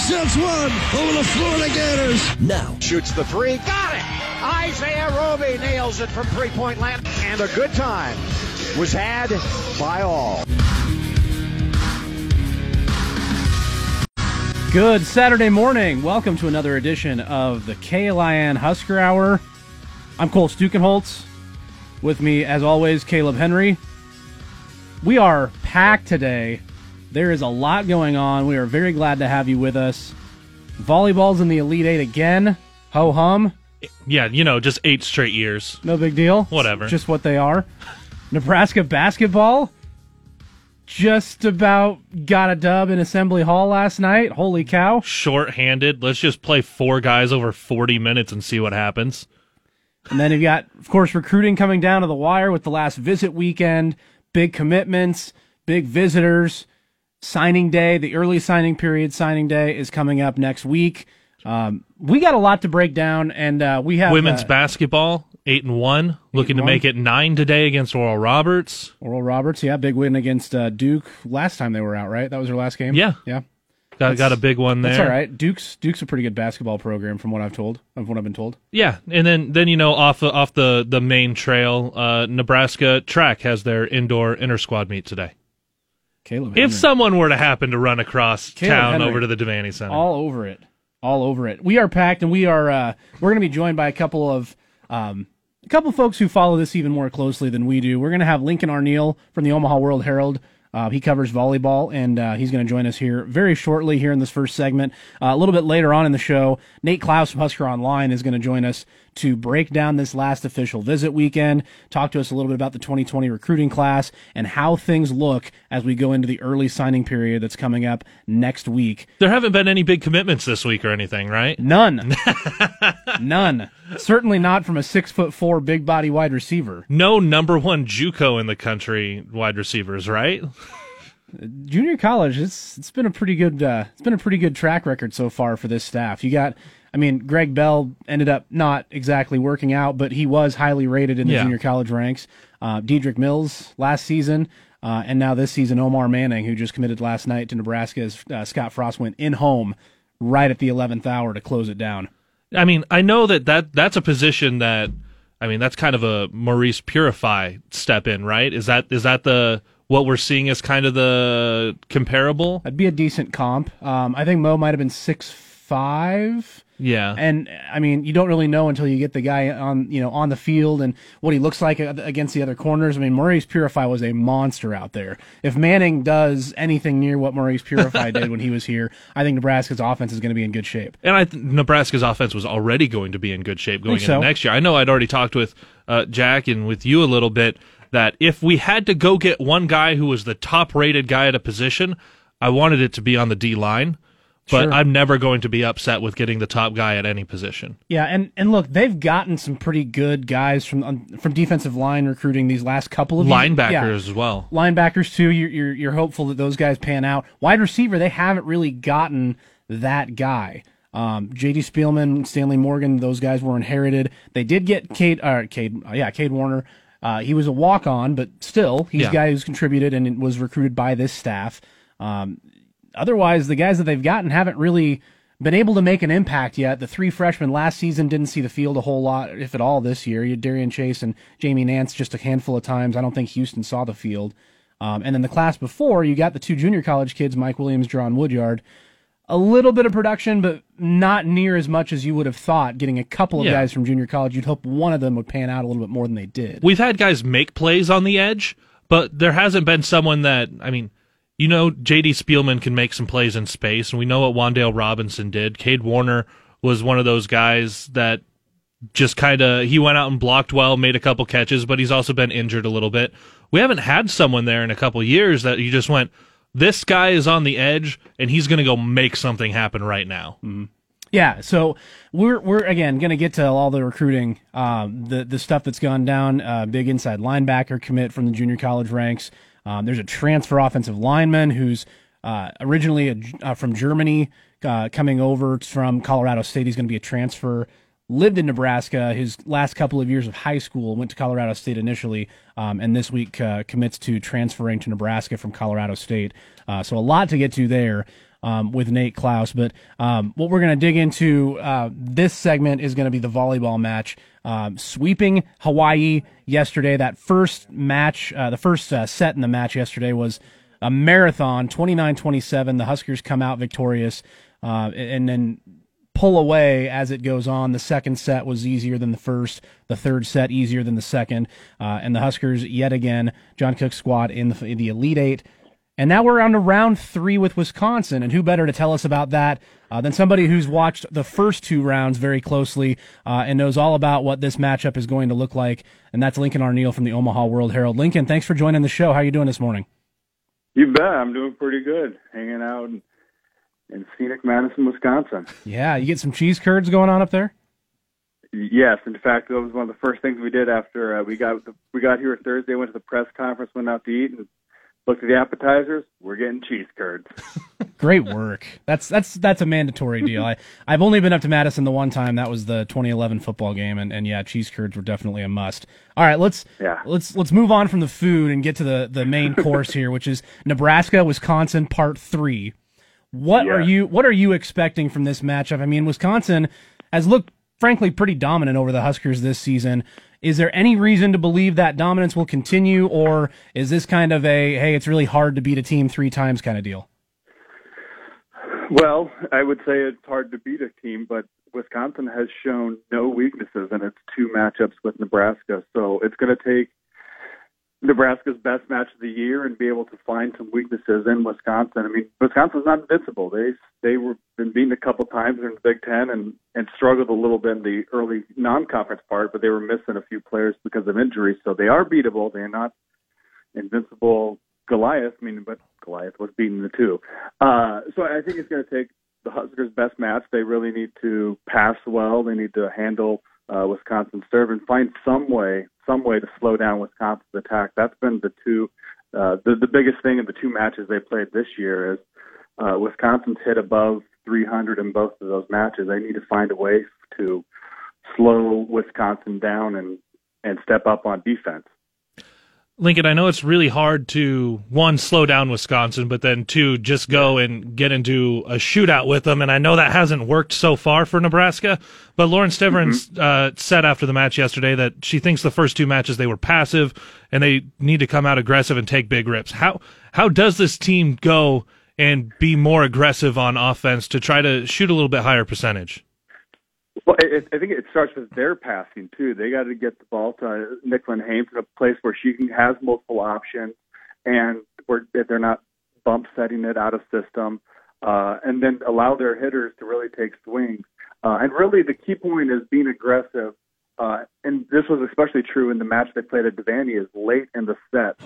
sets one over the Florida Gators. Now, Shoots the three. Got it! Isaiah Roby nails it from three point land. And a good time was had by all. Good Saturday morning. Welcome to another edition of the KLIN Husker Hour. I'm Cole Stukenholtz. With me, as always, Caleb Henry. We are packed today. There is a lot going on. We are very glad to have you with us. Volleyball's in the Elite Eight again. Ho hum. Yeah, you know, just eight straight years. No big deal. Whatever. Just what they are. Nebraska basketball just about got a dub in Assembly Hall last night. Holy cow. Short-handed. Let's just play four guys over 40 minutes and see what happens. And then you've got, of course, recruiting coming down to the wire with the last visit weekend, big commitments, big visitors. Signing day, the early signing period signing day is coming up next week. Um, we got a lot to break down, and uh, we have Women's uh, basketball, eight and one, looking to one. make it nine today against Oral Roberts. Oral Roberts. Yeah, big win against uh, Duke last time they were out. Right, that was their last game. Yeah. yeah. Got got a big one there. That's all right. Duke's Duke's a pretty good basketball program, from what I've told, of what I've been told. Yeah, and then then you know off the, off the the main trail, uh, Nebraska track has their indoor inter squad meet today. Caleb, If Henry. someone were to happen to run across Caleb town Henry. over to the Devaney Center, all over it, all over it. We are packed, and we are uh, we're going to be joined by a couple of um, a couple of folks who follow this even more closely than we do. We're going to have Lincoln Arneal from the Omaha World Herald. Uh, he covers volleyball, and uh, he's going to join us here very shortly here in this first segment. Uh, a little bit later on in the show, Nate Clouse from Husker Online is going to join us to break down this last official visit weekend, talk to us a little bit about the 2020 recruiting class, and how things look as we go into the early signing period that's coming up next week. there haven't been any big commitments this week or anything, right? None. None. Certainly not from a six foot four big body wide receiver. No number one JUCO in the country wide receivers, right? Junior college, it's it's been a pretty good uh, it's been a pretty good track record so far for this staff. You got I mean, Greg Bell ended up not exactly working out, but he was highly rated in the Yeah. junior college ranks. Uh, Dedrick Mills last season, uh, and now this season, Omar Manning, who just committed last night to Nebraska, as uh, Scott Frost went in home right at the 11th hour to close it down. I mean, I know that, that that's a position that I mean, that's kind of a Maurice Purify step in, right? Is that is that the what we're seeing as kind of the comparable? That'd be a decent comp. Um, I think Mo might have been six five. Yeah. And I mean, you don't really know until you get the guy on, you know, on the field and what he looks like against the other corners. I mean, Maurice Purify was a monster out there. If Manning does anything near what Maurice Purify did when he was here, I think Nebraska's offense is going to be in good shape. And I th- Nebraska's offense was already going to be in good shape going into so. next year. I know I'd already talked with uh, Jack and with you a little bit that if we had to go get one guy who was the top rated guy at a position, I wanted it to be on the D line. But Sure. I'm never going to be upset with getting the top guy at any position. Yeah, and, and look, they've gotten some pretty good guys from um, from defensive line recruiting these last couple of years. Linebackers Yeah. as well. linebackers too. You're, you're you're hopeful that those guys pan out. Wide receiver, they haven't really gotten that guy. Um, J.D. Spielman, Stanley Morgan, those guys were inherited. They did get Cade, uh, Cade, uh, yeah, Cade Warner. Uh, he was a walk on, but still, he's Yeah. a guy who's contributed and was recruited by this staff. Um, otherwise, the guys that they've gotten haven't really been able to make an impact yet. The three freshmen last season didn't see the field a whole lot, if at all, this year. You had Darien Chase and Jamie Nance just a handful of times. I don't think Houston saw the field. Um, and then the class before, you got the two junior college kids, Mike Williams, John Woodyard. A little bit of production, but not near as much as you would have thought. Getting a couple of Yeah. guys from junior college, you'd hope one of them would pan out a little bit more than they did. We've had guys make plays on the edge, but there hasn't been someone that I mean, you know, JD Spielman can make some plays in space, and we know what Wan'Dale Robinson did. Cade Warner was one of those guys that just kind of he went out and blocked well, made a couple catches, but he's also been injured a little bit. We haven't had someone there in a couple years that you just went, this guy is on the edge and he's going to go make something happen right now. Yeah, so we're we're again going to get to all the recruiting, um, the the stuff that's gone down. Uh, big inside linebacker commit from the junior college ranks. Um, there's a transfer offensive lineman who's uh, originally a, uh, from Germany, uh, coming over from Colorado State. He's going to be a transfer. Lived in Nebraska his last couple of years of high school. Went to Colorado State initially, um, and this week uh, commits to transferring to Nebraska from Colorado State. Uh, so a lot to get to there. Um, with Nate Clouse, But um, what we're going to dig into uh, this segment is going to be the volleyball match. Um, sweeping Hawaii yesterday. That first match, uh, the first uh, set in the match yesterday was a marathon, 29 27. The Huskers come out victorious uh, and then pull away as it goes on. The second set was easier than the first, the third set easier than the second. Uh, and the Huskers, yet again, John Cook's squad in the, in the Elite Eight. And now we're on to round three with Wisconsin. And who better to tell us about that uh, than somebody who's watched the first two rounds very closely uh, and knows all about what this matchup is going to look like? And that's Lincoln Arneal from the Omaha World Herald. Lincoln, thanks for joining the show. How are you doing this morning? You bet. I'm doing pretty good. Hanging out in, in scenic Madison, Wisconsin. Yeah, you get some cheese curds going on up there. Yes, in fact, that was one of the first things we did after uh, we got we got here Thursday. Went to the press conference, went out to eat, and looked at the appetizers. We're getting cheese curds. Great work. That's that's that's a mandatory deal. I I've only been up to Madison the one time. That was the 2011 football game, and, and yeah, cheese curds were definitely a must. All right, let's yeah. let's let's move on from the food and get to the the main course here, which is Nebraska Wisconsin Part Three. What yeah. are you What are you expecting from this matchup? I mean, Wisconsin has looked frankly pretty dominant over the Huskers this season. Is there any reason to believe that dominance will continue, or is this kind of a hey, it's really hard to beat a team three times kind of deal? Well, I would say it's hard to beat a team, but Wisconsin has shown no weaknesses in its two matchups with Nebraska. So it's going to take Nebraska's best match of the year and be able to find some weaknesses in Wisconsin. I mean, Wisconsin's not invincible. They they were been beaten a couple times in the Big Ten and and struggled a little bit in the early non-conference part, but they were missing a few players because of injuries. So they are beatable. They are not invincible Goliath. I mean, but Goliath was beating the two. Uh, so I think it's going to take the Huskers' best match. They really need to pass well. They need to handle uh, Wisconsin serve and find some way, some way to slow down Wisconsin's attack. That's been the two, uh, the the biggest thing in the two matches they played this year is uh, Wisconsin's hit above 300 in both of those matches. They need to find a way to slow Wisconsin down and and step up on defense. Lincoln, I know it's really hard to one slow down Wisconsin, but then two just go and get into a shootout with them. And I know that hasn't worked so far for Nebraska. But Lauren Stivrins mm-hmm. uh, said after the match yesterday that she thinks the first two matches they were passive and they need to come out aggressive and take big rips. How how does this team go and be more aggressive on offense to try to shoot a little bit higher percentage? Well, it, I think it starts with their passing too. They got to get the ball to Nicklin Hames in a place where she can has multiple options, and where they're not bump setting it out of system, uh, and then allow their hitters to really take swings. Uh, and really, the key point is being aggressive. Uh, and this was especially true in the match they played at Devaney is late in the set.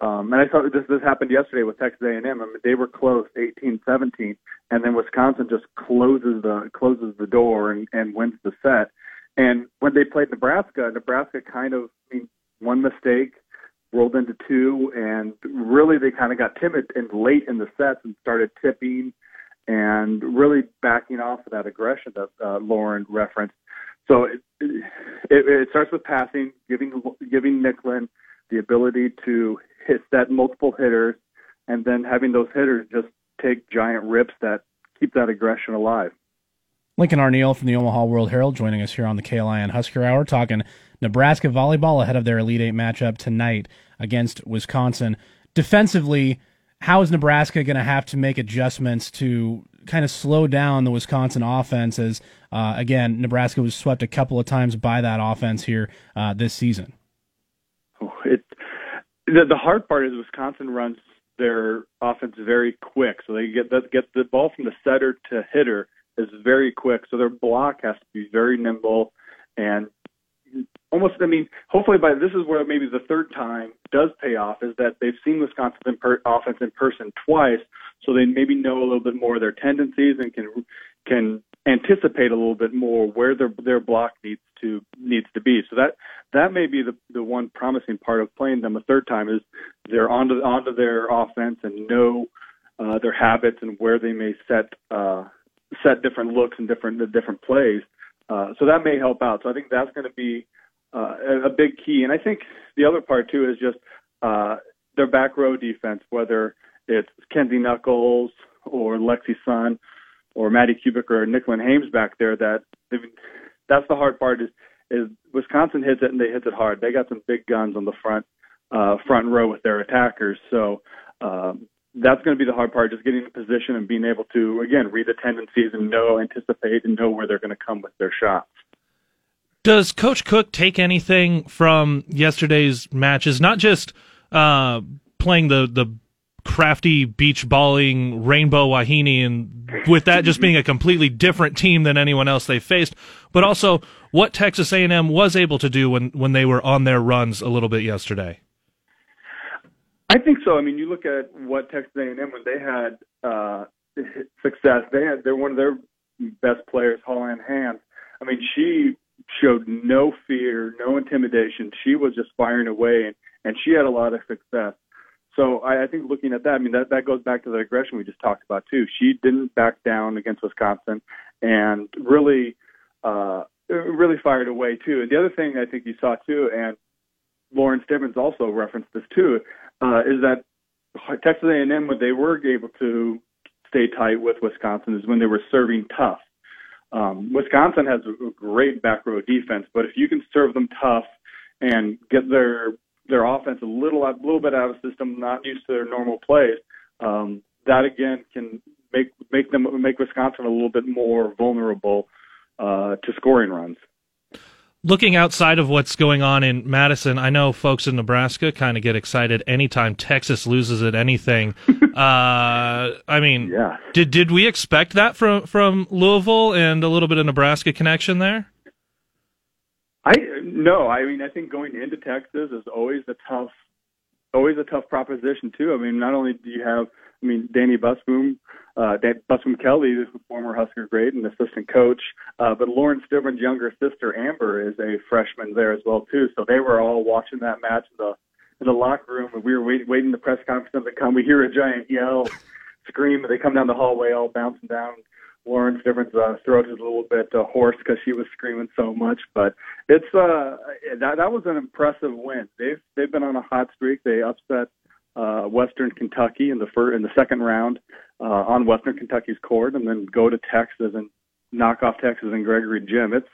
Um, and I saw this this happened yesterday with Texas A&M. I mean, they were close, 18-17, and then Wisconsin just closes the closes the door and, and wins the set. And when they played Nebraska, Nebraska kind of I mean, one mistake rolled into two, and really they kind of got timid and late in the sets and started tipping and really backing off of that aggression that uh, Lauren referenced. So it, it, it starts with passing, giving giving Nicklin the ability to hit set multiple hitters, and then having those hitters just take giant rips that keep that aggression alive. Lincoln Arneal from the Omaha World Herald joining us here on the KLIN Husker Hour talking Nebraska volleyball ahead of their Elite Eight matchup tonight against Wisconsin. Defensively, how is Nebraska going to have to make adjustments to kind of slow down the Wisconsin offense as, uh, again, Nebraska was swept a couple of times by that offense here uh, this season? It, the, the hard part is Wisconsin runs their offense very quick, so they get the, get the ball from the setter to hitter is very quick. So their block has to be very nimble and almost. I mean, hopefully by this is where maybe the third time does pay off is that they've seen Wisconsin in per, offense in person twice, so they maybe know a little bit more of their tendencies and can can anticipate a little bit more where their their block needs to needs to be. So that that may be the the one promising part of playing them a third time is they're onto onto their offense and know uh, their habits and where they may set uh, set different looks and different the different plays. Uh, so that may help out. So I think that's going to be uh, a, big key. And I think the other part too is just uh, their back row defense, whether it's Kenzie Knuckles or Lexi Sun or Madi Kubik or Nicklin Hames back there. That that's the hard part is is Wisconsin hits it and they hit it hard. They got some big guns on the front uh, front row with their attackers. So um, that's going to be the hard part, just getting in position and being able to again read the tendencies and know, anticipate, and know where they're going to come with their shots. Does Coach Cook take anything from yesterday's matches? Not just uh, playing the the crafty beach balling rainbow wahine and with that just being a completely different team than anyone else they faced but also what texas a&m was able to do when, when they were on their runs a little bit yesterday. I think so. I mean you look at what texas a&m when they had uh, success they had they're one of their best players Hollann Hans i mean she showed no fear no intimidation. She was just firing away and, and she had a lot of success so I, I think looking at that, I mean that that goes back to the aggression we just talked about too. She didn't back down against Wisconsin, and really, uh, really fired away too. And the other thing I think you saw too, and Lauren Stivrins also referenced this too, uh, is that Texas A&M when they were able to stay tight with Wisconsin is when they were serving tough. Um, Wisconsin has a great back row defense, but if you can serve them tough and get their their offense a little a little bit out of system, not used to their normal plays. Um, that again can make make them make Wisconsin a little bit more vulnerable uh, to scoring runs. Looking outside of what's going on in Madison, I know folks in Nebraska kind of get excited anytime Texas loses at anything. uh, I mean, yeah. did did we expect that from from Louisville and a little bit of Nebraska connection there? I no, I mean I think going into Texas is always a tough, always a tough proposition too. I mean, not only do you have, I mean, Dani Busboom, uh, Dan, Busboom Kelly, the former Husker great and assistant coach, uh, but Lauren Stivrins' younger sister Amber is a freshman there as well too. So they were all watching that match in the in the locker room, and we were wait, waiting the press conference to come. We hear a giant yell, scream, and they come down the hallway all bouncing down Lauren Stivrins' uh, throat is a little bit uh, hoarse because she was screaming so much. But it's uh, that that was an impressive win. They've they've been on a hot streak. They upset uh, Western Kentucky in the first in the second round uh, on Western Kentucky's court, and then go to Texas and knock off Texas and Gregory Gym. It's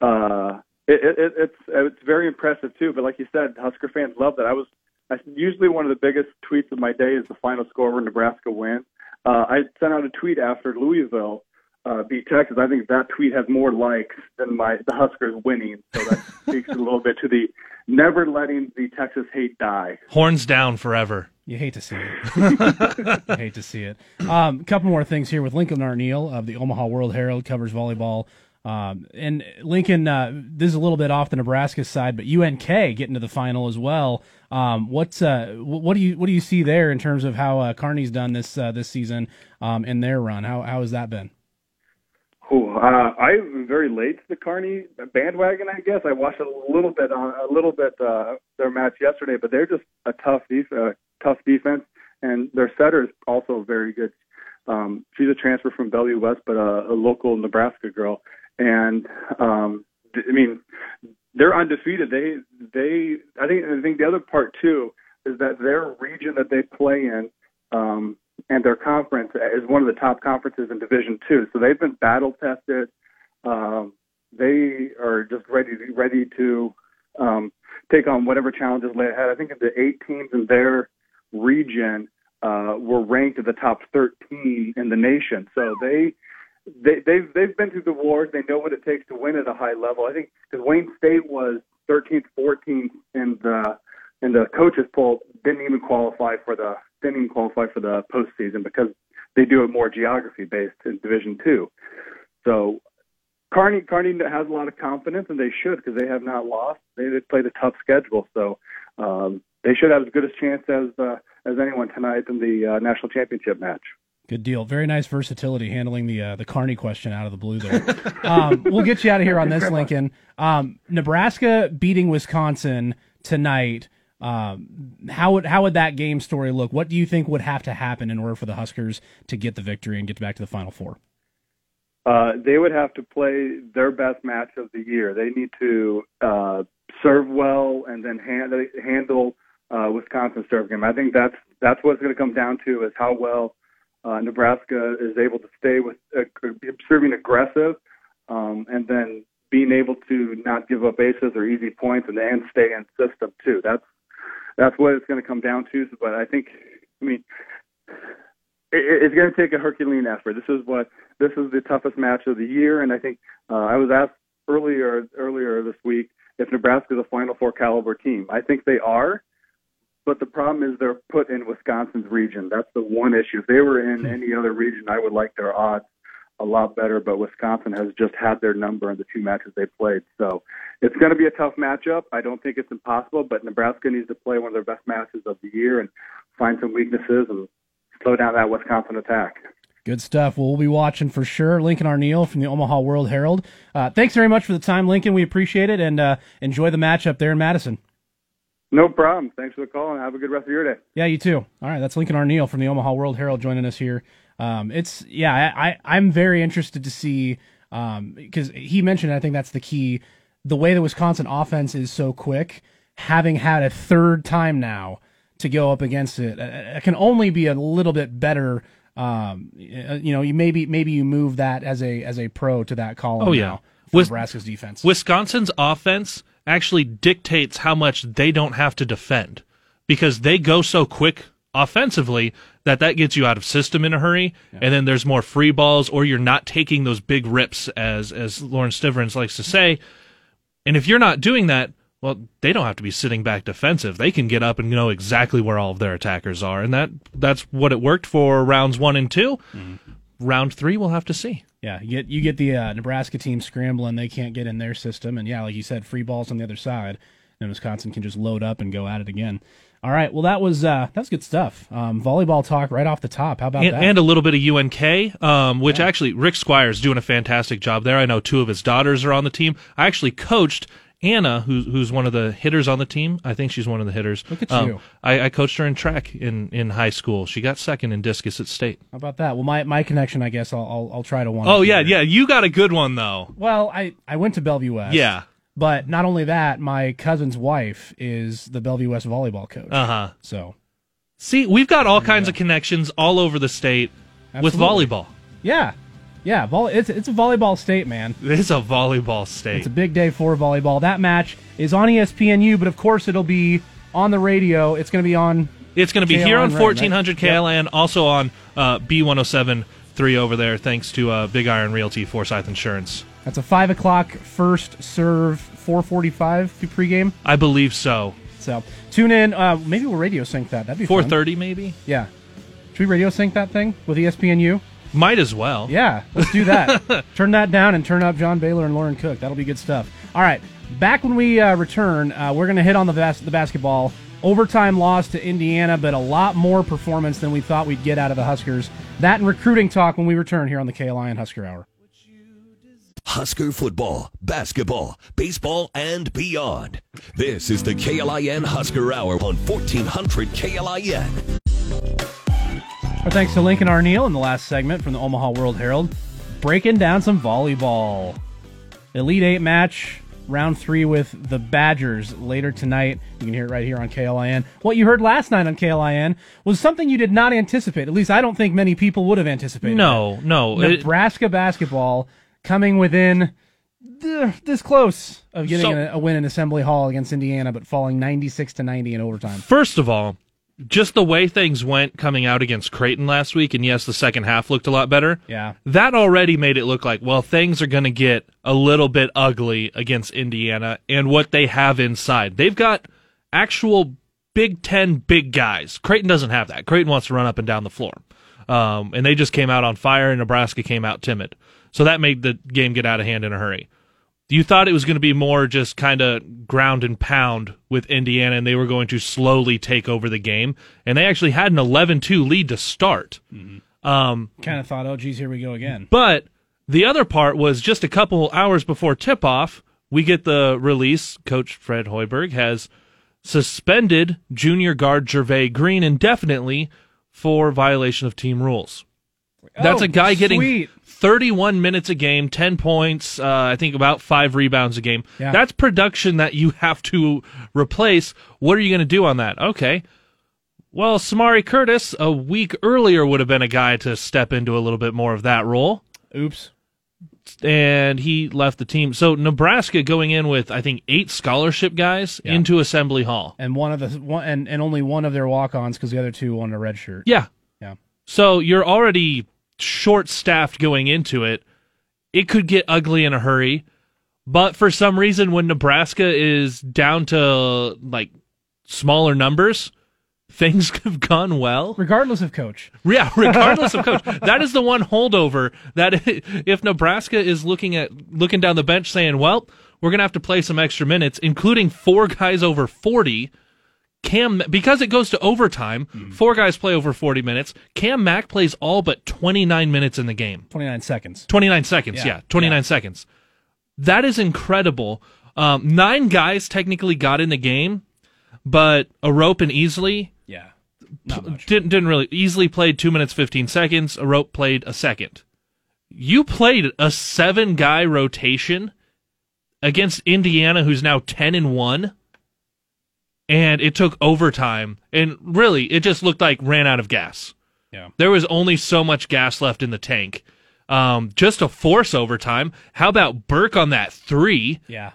uh, it, it, it's it's very impressive too. But like you said, Husker fans love that. I was I, usually one of the biggest tweets of my day is the final score of Nebraska win. Uh, I sent out a tweet after Louisville uh, beat Texas. I think that tweet has more likes than my the Huskers winning. So that speaks a little bit to the never letting the Texas hate die. Horns down forever. You hate to see it. you hate to see it. A um, couple more things here with Lincoln Arneal of the Omaha World Herald covers volleyball. Um, and Lincoln, uh, this is a little bit off the Nebraska side, but UNK getting to the final as well. Um, what's uh, what do you what do you see there in terms of how uh, Kearney's done this uh, this season um, in their run? How how has that been? Oh, uh, I'm very late to the Kearney bandwagon. I guess I watched a little bit on a little bit uh, their match yesterday, but they're just a tough def- tough defense, and their setter is also very good. Um, she's a transfer from Bellevue West, but a local Nebraska girl, and um, I mean they're undefeated. They they I think I think the other part too is that their region that they play in um, and their conference is one of the top conferences in Division Two. So they've been battle tested. Um, they are just ready ready to um, take on whatever challenges lay ahead. I think of the eight teams in their region uh, were ranked at the top 13 in the nation. So they they they've they've been through the wars. They know what it takes to win at a high level. I think because Wayne State was 13th, 14th in the in the coaches poll, didn't even qualify for the didn't even qualify for the postseason because they do it more geography based in Division Two. So Kearney Kearney has a lot of confidence, and they should because they have not lost. They, they played a tough schedule, so um, they should have as good a chance as uh, as anyone tonight in the uh, national championship match. Good deal. Very nice versatility handling the uh, the Kearney question out of the blue there. um, we'll get you out of here on this, Lincoln. Um, Nebraska beating Wisconsin tonight. Um, how would how would that game story look? What do you think would have to happen in order for the Huskers to get the victory and get back to the Final Four? Uh, they would have to play their best match of the year. They need to uh, serve well and then hand, handle uh, Wisconsin serve game. I think that's that's what it's going to come down to is how well uh, Nebraska is able to stay with uh, serving aggressive um, and then being able to not give up aces or easy points and and stay in system too. That's that's what it's going to come down to. But I think, I mean, it, it's going to take a Herculean effort. This is what this is the toughest match of the year, and I think uh, I was asked earlier earlier this week if Nebraska is a Final Four caliber team. I think they are, but the problem is they're put in Wisconsin's region. That's the one issue. If they were in hmm. any other region, I would like their odds a lot better. But Wisconsin has just had their number in the two matches they played, so it's going to be a tough matchup. I don't think it's impossible, but Nebraska needs to play one of their best matches of the year and find some weaknesses and slow down that Wisconsin attack. Good stuff. Well, we'll be watching for sure. Lincoln Arneal from the Omaha World Herald. Uh, thanks very much for the time, Lincoln. We appreciate it and uh, enjoy the matchup there in Madison. No problem. Thanks for the call and have a good rest of your day. Yeah, you too. All right, that's Lincoln Arneal from the Omaha World Herald joining us here. Um, it's yeah, I, I am very interested to see because um, he mentioned I think that's the key. The way the Wisconsin offense is so quick, having had a third time now to go up against it, it can only be a little bit better um, you know, you maybe maybe you move that as a as a pro to that column. Oh yeah, Wis- Nebraska's defense. Wisconsin's offense actually dictates how much they don't have to defend because they go so quick offensively that that gets you out of system in a hurry, yeah. and then there's more free balls, or you're not taking those big rips as as Lawrence Stivrins likes to say. And if you're not doing that, well, they don't have to be sitting back defensive. They can get up and know exactly where all of their attackers are, and that that's what it worked for rounds one and 2 mm-hmm. Round three, we'll have to see. Yeah, you get you get the uh, Nebraska team scrambling; they can't get in their system, and yeah, like you said, free balls on the other side, and Wisconsin can just load up and go at it again. All right, well that was uh, that was good stuff. Um, volleyball talk right off the top. How about and, that? And a little bit of UNK, um, which yeah. actually Rick Squiers doing a fantastic job there. I know two of his daughters are on the team. I actually coached Anna, who's who's one of the hitters on the team, I think she's one of the hitters. Look at um, you. I, I, coached her in track in, in high school. She got second in discus at state. How about that? Well, my, my connection, I guess I'll I'll, I'll try to one. Oh yeah, yeah. You got a good one though. Well, I I went to Bellevue West. Yeah. But not only that, my cousin's wife is the Bellevue West volleyball coach. Uh huh. So, see, we've got all kinds of connections all over the state Absolutely. with volleyball. Yeah, yeah, volley, it's it's a volleyball state, man. It's a volleyball state. It's a big day for volleyball. That match is on ESPNU, but of course it'll be on the radio. It's going to be on. It's going to be KLIN here on 1400 right? KLIN, yep. also on uh, B107 three over there, thanks to uh, Big Iron Realty, Forsyth Insurance. That's a five o'clock first serve, 4:45 pregame. I believe so. So tune in. Uh, maybe we'll radio sync that. That'd be 4:30, maybe. Yeah. Should we radio sync that thing with ESPNU? Might as well. Yeah, let's do that. turn that down and turn up John Baylor and Lauren Cook. That'll be good stuff. All right, back when we uh, return, uh, we're going to hit on the, bas- the basketball. Overtime loss to Indiana, but a lot more performance than we thought we'd get out of the Huskers. That and recruiting talk when we return here on the KLIN Husker Hour. Husker football, basketball, baseball, and beyond. This is the KLIN Husker Hour on 1400 KLIN. Our thanks to Lincoln Arneal in the last segment from the Omaha World Herald, breaking down some volleyball. Elite Eight match, round three with the Badgers later tonight. You can hear it right here on KLIN. What you heard last night on KLIN was something you did not anticipate. At least I don't think many people would have anticipated. No, no. Nebraska it, basketball coming within uh, this close of getting so, a, a win in Assembly Hall against Indiana, but falling 96 to 90 in overtime. First of all, just the way things went coming out against Creighton last week, and yes, the second half looked a lot better. Yeah. That already made it look like, well, things are going to get a little bit ugly against Indiana and what they have inside. They've got actual Big Ten big guys. Creighton doesn't have that. Creighton wants to run up and down the floor. Um, and they just came out on fire, and Nebraska came out timid. So that made the game get out of hand in a hurry you thought it was going to be more just kind of ground and pound with Indiana, and they were going to slowly take over the game. And they actually had an 11 2 lead to start. Mm-hmm. Um, Kind of thought, oh, geez, here we go again. but the other part was just a couple hours before tip off, we get the release. Coach Fred Hoiberg has suspended junior guard Jervay Green indefinitely for violation of team rules. That's Oh, a guy getting sweet. 31 minutes a game, 10 points, uh, I think about five rebounds a game. Yeah. That's production that you have to replace. What are you going to do on that? Okay. Well, Samari Curtis a week earlier would have been a guy to step into a little bit more of that role Oops. and he left the team. So Nebraska going in with I think eight scholarship guys Yeah. into Assembly Hall. And one of the one and, and only one of their walk-ons because the other two on a red shirt. Yeah. Yeah. So you're already short staffed going into it. It could get ugly in a hurry. But for some reason when Nebraska is down to like smaller numbers, things have gone well. Regardless of coach. Yeah, regardless of coach, that is the one holdover that if Nebraska is looking at looking down the bench saying, "Well, we're going to have to play some extra minutes, including four guys over 40." Cam because it goes to overtime, four guys play over 40 minutes. Cam Mack plays all but 29 minutes in the game. 29 seconds. 29 seconds, Yeah, yeah, 29 yeah. seconds. That is incredible. Um, nine guys technically got in the game, but Arop and Easley Yeah. Didn't didn't really Easley played two minutes fifteen seconds. Arop played a second. You played a seven guy rotation against Indiana, who's now ten and one, and it took overtime. And really, it just looked like ran out of gas. Yeah. There was only so much gas left in the tank. Um, just to force overtime. How about Burke on that three? Yeah.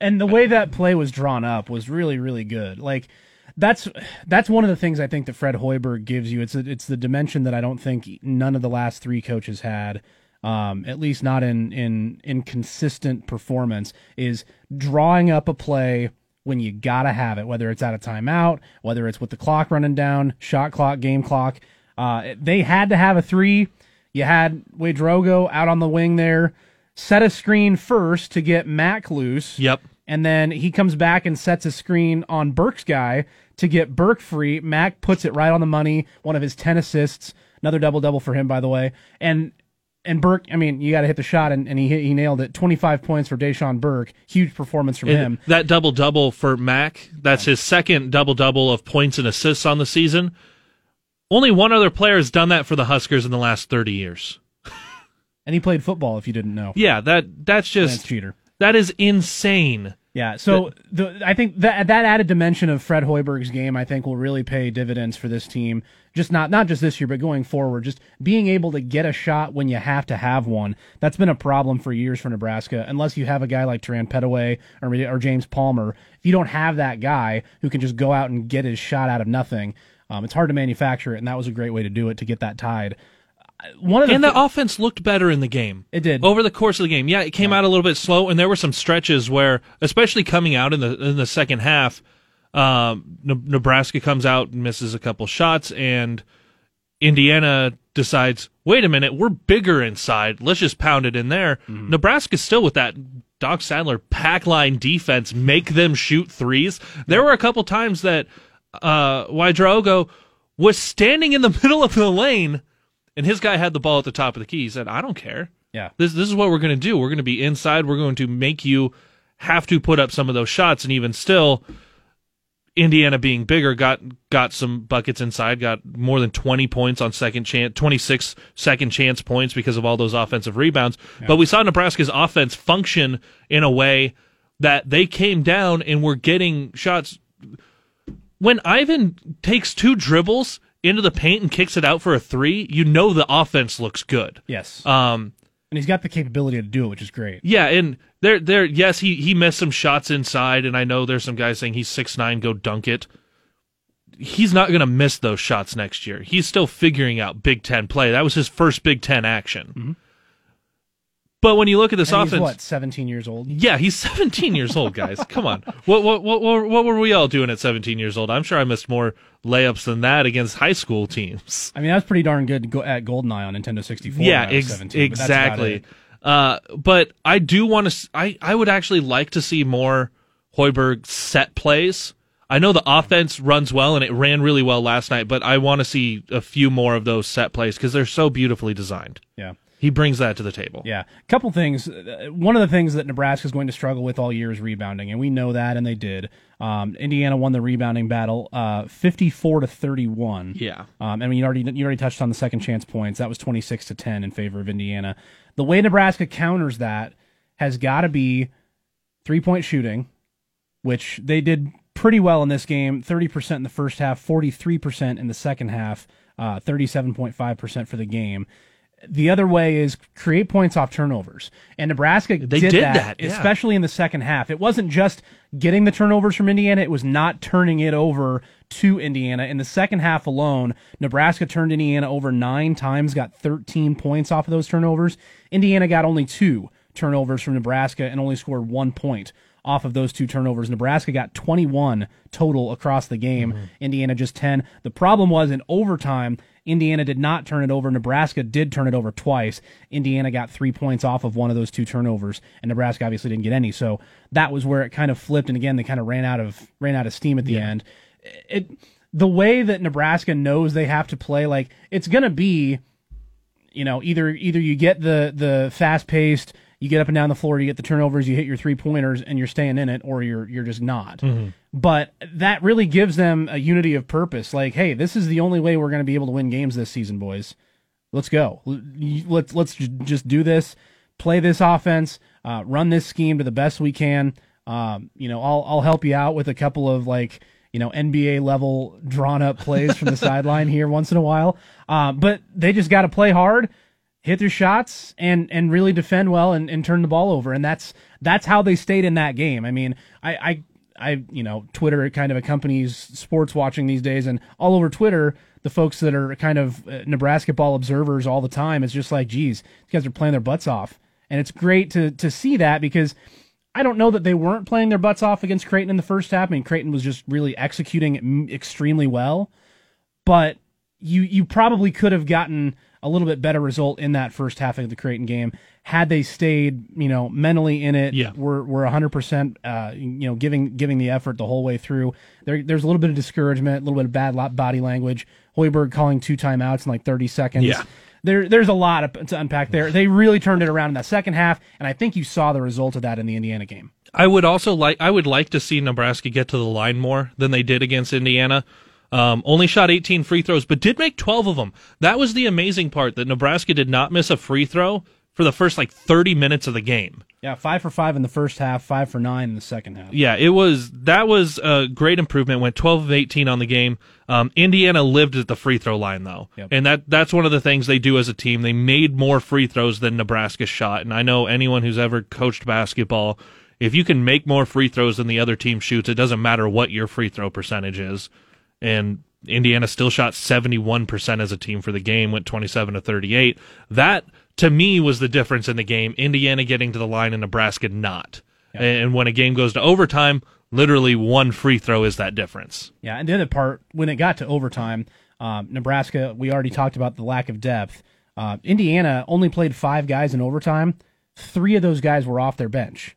And the way that play was drawn up was really, really good. Like that's that's one of the things I think that Fred Hoiberg gives you. It's a, it's the dimension that I don't think none of the last three coaches had. Um, at least not in in in consistent performance. Is drawing up a play when you gotta have it, whether it's at a timeout, whether it's with the clock running down, shot clock, game clock. Uh, they had to have a three. You had Ouedraogo out on the wing there, set a screen first to get Mack loose. Yep. And then he comes back and sets a screen on Burke's guy to get Burke free. Mack puts it right on the money. One of his ten assists, another double double for him, by the way. And and Burke, I mean, you got to hit the shot, and, and he hit, he nailed it. Twenty five points for Dachon Burke, huge performance from And him. That double double for Mack, that's his second double double of points and assists on the season. Only one other player has done that for the Huskers in the last 30 years. And he played football, if you didn't know. Yeah, that that's Lance just Cheater. that is insane. Yeah, so the, I think that that added dimension of Fred Hoiberg's game, I think, will really pay dividends for this team. Just not not just this year, but going forward. Just being able to get a shot when you have to have one. That's been a problem for years for Nebraska. Unless you have a guy like Terran Petteway or or James Palmer, if you don't have that guy who can just go out and get his shot out of nothing, um, it's hard to manufacture it. And that was a great way to do it to get that tied. One of the And the offense looked better in the game. It did. over the course of the game. Yeah, it came out a little bit slow, and there were some stretches where, especially coming out in the in the second half, um, Ne- Nebraska comes out and misses a couple shots, and Indiana decides, wait a minute, we're bigger inside. Let's just pound it in there. Nebraska's still with that Doc Sadler pack line defense, make them shoot threes. There were a couple times that uh, Ouedraogo was standing in the middle of the lane, and his guy had the ball at the top of the key. He said, I don't care. yeah. This this is what we're going to do. We're going to be inside. We're going to make you have to put up some of those shots, and even still, Indiana being bigger got got some buckets inside. Got more than twenty points on second chance, 26 second chance points because of all those offensive rebounds. But we saw Nebraska's offense function in a way that they came down and were getting shots. When Yvan takes two dribbles into the paint and kicks it out for a three, you know the offense looks good. Yes. Um, and he's got the capability to do it, which is great. yeah, and there, there, yes, he he missed some shots inside, and I know there's some guys saying he's six nine, go dunk it. He's not going to miss those shots next year. He's still figuring out Big Ten play. That was his first Big Ten action. But when you look at this And he's offense, what, 17 years old? yeah, he's 17 years old, guys. Come on, what, what what what were we all doing at 17 years old? I'm sure I missed more layups than that against high school teams. I mean, that was pretty darn good go- at GoldenEye on Nintendo 64. yeah, when I was ex- 17, but exactly. it. Uh, but I do want to. I I would actually like to see more Hoiberg set plays. I know the offense runs well and it ran really well last night, but I want to see a few more of those set plays because they're so beautifully designed. Yeah. He brings that to the table. Yeah, a couple things. One of the things that Nebraska is going to struggle with all year is rebounding, and we know that, and they did. Um, Indiana won the rebounding battle, uh, fifty-four to thirty-one. Yeah. Um, I mean, you already you already touched on the second chance points. That was twenty-six to ten in favor of Indiana. The way Nebraska counters that has got to be three-point shooting, which they did pretty well in this game. Thirty percent in the first half, forty-three percent in the second half, uh, thirty-seven point five percent for the game the other way is create points off turnovers. And Nebraska They did, did that, that, yeah. especially in the second half. It wasn't just getting the turnovers from Indiana, it was not turning it over to Indiana. In the second half alone, Nebraska turned Indiana over nine times, got 13 points off of those turnovers. Indiana got only two turnovers from Nebraska and only scored one point off of those two turnovers. Nebraska got 21 total across the game, mm-hmm. Indiana just 10. The problem was in overtime, Indiana did not turn it over. Nebraska did turn it over twice. Indiana got three points off of one of those two turnovers, and Nebraska obviously didn't get any. So that was where it kind of flipped, and again they kind of ran out of ran out of steam at the end. It the way that Nebraska knows they have to play, like it's gonna be, you know, either either you get the the fast paced, you get up and down the floor, you get the turnovers, you hit your three pointers, and you're staying in it, or you're you're just not. Mm-hmm. But that really gives them a unity of purpose. Like, hey, this is the only way we're going to be able to win games this season, boys. Let's go. Let's let's just do this. Play this offense. Uh, run this scheme to the best we can. Um, you know, I'll I'll help you out with a couple of like you know NBA level drawn up plays from the sideline here once in a while. Uh, but they just got to play hard hit their shots and and really defend well and, and turn the ball over and that's that's how they stayed in that game i mean i i I, you know, Twitter kind of accompanies sports watching these days, and all over Twitter, the folks that are kind of uh, Nebraska ball observers all the time, it's just like, geez, these guys are playing their butts off, and it's great to to see that because I don't know that they weren't playing their butts off against Creighton in the first half. I mean, Creighton was just really executing extremely well, but you you probably could have gotten a little bit better result in that first half of the Creighton game had they stayed, you know, mentally in it. Yeah. we're we're 100, percent uh, you know, giving giving the effort the whole way through. There, there's a little bit of discouragement, a little bit of bad body language. Hoiberg calling two timeouts in like 30 seconds. Yeah. There, there's a lot of, to unpack there. They really turned it around in that second half, and I think you saw the result of that in the Indiana game. I would also like I would like to see Nebraska get to the line more than they did against Indiana. Um, only shot 18 free throws, but did make 12 of them. That was the amazing part that Nebraska did not miss a free throw for the first like 30 minutes of the game. Yeah, five for five in the first half, five for nine in the second half. Yeah, it was that was a great improvement. Went 12 of 18 on the game. Um, Indiana lived at the free throw line though, Yep. and that that's one of the things they do as a team. They made more free throws than Nebraska shot, and I know anyone who's ever coached basketball, if you can make more free throws than the other team shoots, it doesn't matter what your free throw percentage is. And Indiana still shot 71% as a team for the game, went 27 to 38. That to me was the difference in the game. Indiana getting to the line and Nebraska not. And when a game goes to overtime, literally one free throw is that difference. Yeah, and the other part, when it got to overtime, um, Nebraska, we already talked about the lack of depth. Uh, Indiana only played five guys in overtime. Three of those guys were off their bench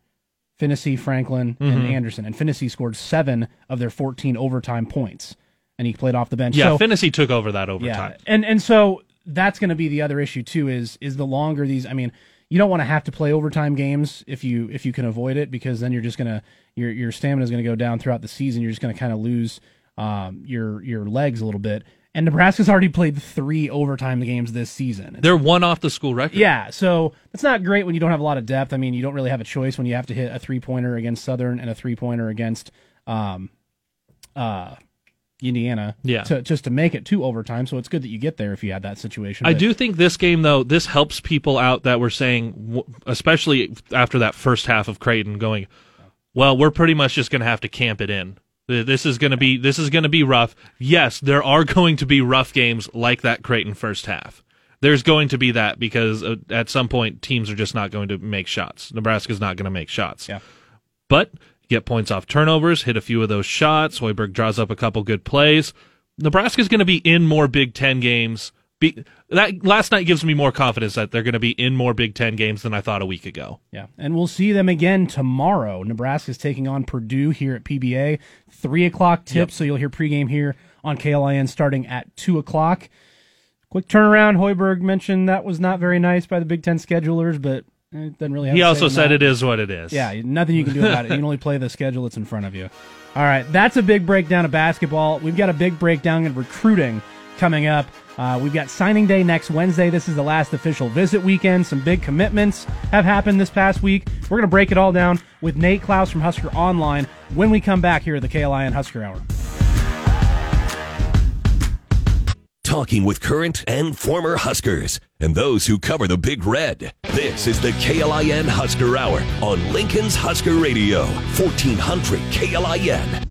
Finney, Franklin, and Anderson. And Finney scored seven of their 14 overtime points, and he played off the bench. Yeah, so, Finney took over that overtime. yeah, and and so that's going to be the other issue too. Is is the longer these? I mean, you don't want to have to play overtime games if you if you can avoid it because then you're just gonna your your stamina is going to go down throughout the season. You're just going to kind of lose um, your your legs a little bit. And Nebraska's already played three overtime games this season. They're one off the school record. Yeah, so it's not great when you don't have a lot of depth. I mean, you don't really have a choice when you have to hit a three pointer against Southern and a three pointer against um, uh, Indiana. Yeah. to, just to make it to overtime. So it's good that you get there if you had that situation. I But- do think this game, though, this helps people out that were saying, especially after that first half of Creighton, going, "Well, we're pretty much just going to have to camp it in. This is going to be this is going to be rough. Yes, there are going to be rough games like that Creighton first half. There's going to be that because uh, at some point teams are just not going to make shots. Nebraska's not going to make shots. Yeah. But get points off turnovers, hit a few of those shots. Hoiberg draws up a couple good plays. Nebraska's going to be in more Big Ten games be that last night gives me more confidence that they're going to be in more Big Ten games than I thought a week ago. Yeah, and we'll see them again tomorrow. Nebraska's taking on Purdue here at PBA, three o'clock tip. Yep. So you'll hear pregame here on KLIN starting at two o'clock. Quick turnaround. Hoiberg mentioned that was not very nice by the Big Ten schedulers, but it doesn't really. he also said it is what it is. Yeah, nothing you can do about it. You can only play the schedule that's in front of you. All right, that's a big breakdown of basketball. We've got a big breakdown of recruiting coming up. Uh, we've got signing day next Wednesday. This is the last official visit weekend. Some big commitments have happened this past week. We're going to break it all down with Nate Clouse from Husker Online when we come back here at the KLIN Husker Hour. Talking with current and former Huskers and those who cover the Big Red. This is the KLIN Husker Hour on Lincoln's Husker Radio, 1400 KLIN.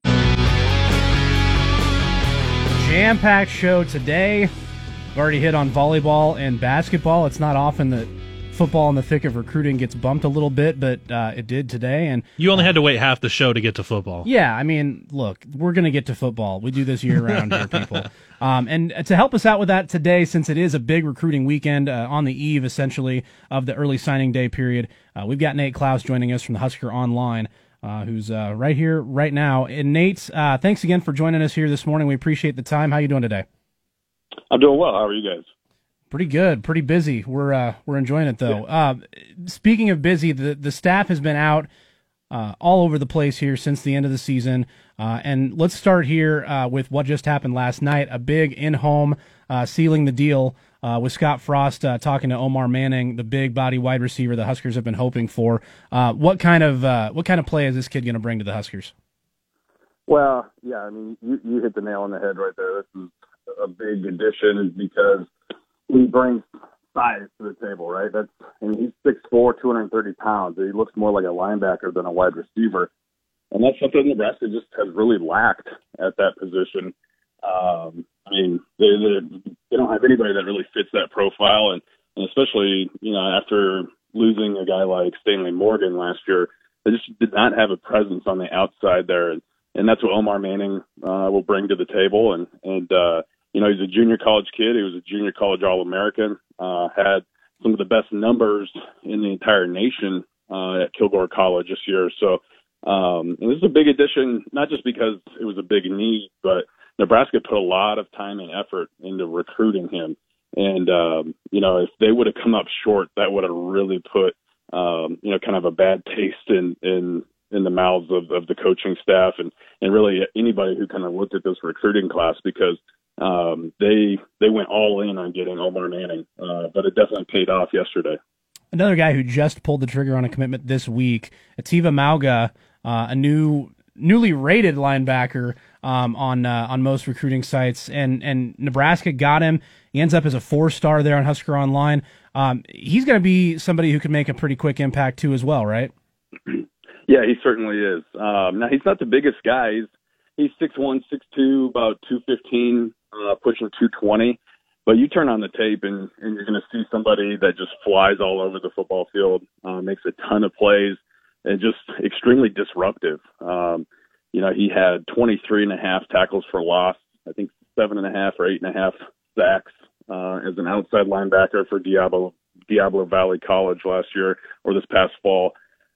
Jam packed show today. We've already hit on volleyball and basketball. It's not often that football in the thick of recruiting gets bumped a little bit, but uh, it did today. And you only had to wait half the show to get to football. Yeah, I mean, look, we're going to get to football. We do this year round here, people. Um, and to help us out with that today, since it is a big recruiting weekend uh, on the eve, essentially, of the early signing day period, uh, we've got Nate Clouse joining us from the Husker Online. Uh, who's uh, right here, right now? And Nate, uh, thanks again for joining us here this morning. We appreciate the time. How you doing today? I'm doing well. How are you guys? Pretty good, pretty busy. We're uh, we're enjoying it though. Yeah. Uh, speaking of busy, the the staff has been out uh, all over the place here since the end of the season. Uh, and let's start here uh, with what just happened last night. A big in home uh, sealing the deal with Scott Frost talking to Omar Manning, the big body wide receiver the Huskers have been hoping for. what kind of what kind of play is this kid going to bring to the Huskers? Well, yeah, I mean, you, you hit the nail on the head right there. This is a big addition because he brings size to the table, right? That's and he's six four, two hundred and thirty pounds. He looks more like a linebacker than a wide receiver, and that's something Nebraska just has really lacked at that position. Um, I mean, they, they they don't have anybody that really fits that profile, and, and especially you know after losing a guy like Stanley Morgan last year, they just did not have a presence on the outside there, and, and that's what Omar Manning uh, will bring to the table, and and uh, you know, he's a junior college kid. He was a junior college All American. Uh, had some of the best numbers in the entire nation uh, at Kilgore College this year. So, um, and this is a big addition, not just because it was a big need, but Nebraska put a lot of time and effort into recruiting him. And um, you know, if they would have come up short, that would have really put um, you know kind of a bad taste in in in the mouths of, of the coaching staff and and really anybody who kind of looked at this recruiting class because um, they they went all in on getting Omar Manning, uh, but it definitely paid off yesterday. Another guy who just pulled the trigger on a commitment this week, Eteva Mauga, uh, a new newly rated linebacker um, on uh, on most recruiting sites, and and Nebraska got him. He ends up as a four star there on Husker Online. Um, he's going to be somebody who can make a pretty quick impact too, as well, right? Yeah, he certainly is. Um, now he's not the biggest guy. He's he's six one, six two, about two fifteen uh, pushing 220. But you turn on the tape and, and you're going to see somebody that just flies all over the football field, uh, makes a ton of plays, and just extremely disruptive. Um, you know, he had 23 and a half tackles for loss, I think seven and a half or eight and a half sacks uh, as an outside linebacker for Diablo Diablo Valley College last year or this past fall.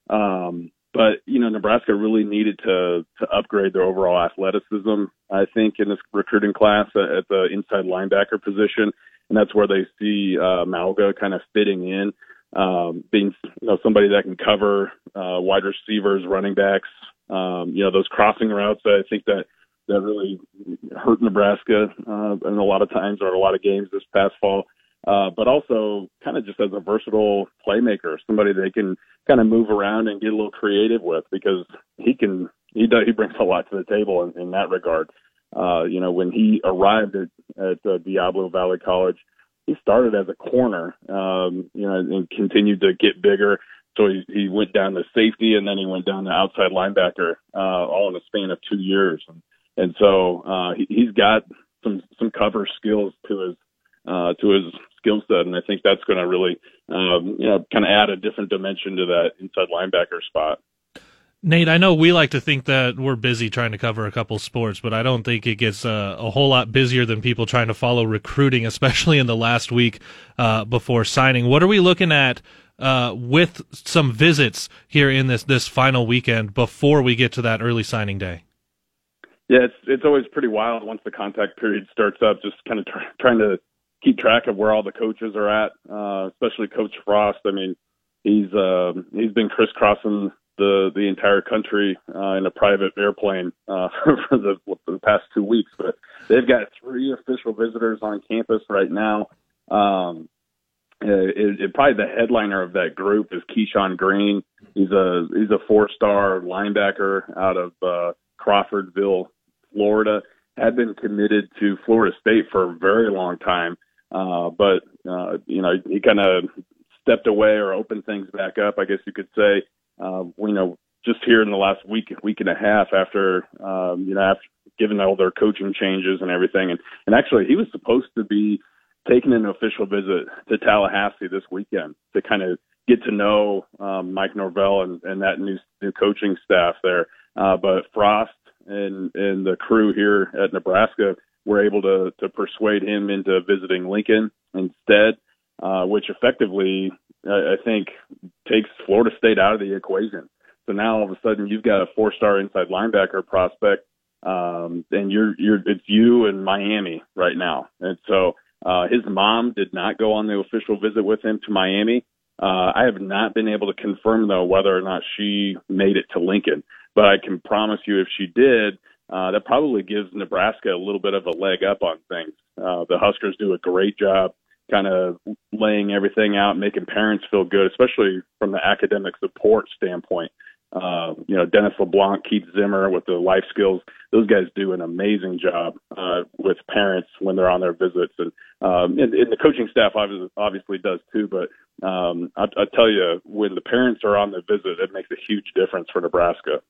Um, but you know, Nebraska really needed to to upgrade their overall athleticism. I think in this recruiting class at the inside linebacker position, and that's where they see uh, Mauga kind of fitting in, um, being you know somebody that can cover uh, wide receivers, running backs, um, you know those crossing routes. I think that that really hurt Nebraska uh, and a lot of times or a lot of games this past fall uh, but also kind of just as a versatile playmaker, somebody they can kind of move around and get a little creative with because he can he does he brings a lot to the table in, in that regard. Uh, you know, when he arrived at, at uh, Diablo Valley College, he started as a corner, um, you know, and continued to get bigger. So he, he went down to safety and then he went down to outside linebacker, uh, all in the span of two years. And, and so, uh, he, he's got some, some cover skills to his, uh, to his skill set, and I think that's going to really, um, you know, kind of add a different dimension to that inside linebacker spot. Nate, I know we like to think that we're busy trying to cover a couple sports, but I don't think it gets uh, a whole lot busier than people trying to follow recruiting, especially in the last week uh, before signing. What are we looking at uh, with some visits here in this this final weekend before we get to that early signing day? Yeah, it's it's always pretty wild once the contact period starts up. Just kind of try, trying to keep track of where all the coaches are at, uh, especially Coach Frost. I mean, he's uh, he's been crisscrossing the the entire country uh, in a private airplane uh, for the for the past two weeks. But they've got three official visitors on campus right now. Um, it, it, probably the headliner of that group is Keyshawn Green. He's a he's a four star linebacker out of uh, Crawfordville, Florida. Had been committed to Florida State for a very long time, uh, but uh, you know he kind of stepped away or opened things back up, I guess you could say uh, you know, just here in the last week, week and a half after, um, you know, after given all their coaching changes and everything. And, and actually he was supposed to be taking an official visit to Tallahassee this weekend to kind of get to know, um, Mike Norvell and, and that new, new coaching staff there. Uh, but Frost and, and the crew here at Nebraska were able to, to persuade him into visiting Lincoln instead, uh, which effectively I think takes Florida State out of the equation. So now all of a sudden you've got a four-star inside linebacker prospect, um, and you're you're it's you and Miami right now. And so uh, his mom did not go on the official visit with him to Miami. Uh, I have not been able to confirm though whether or not she made it to Lincoln, but I can promise you if she did, uh, that probably gives Nebraska a little bit of a leg up on things. Uh, the Huskers do a great job kind of laying everything out, making parents feel good, especially from the academic support standpoint. Uh, you know, Dennis LeBlanc, Keith Zimmer with the life skills, those guys do an amazing job uh, with parents when they're on their visits. And, um, and, and the coaching staff obviously, obviously does too. But um, I, I tell you, when the parents are on the visit, it makes a huge difference for Nebraska.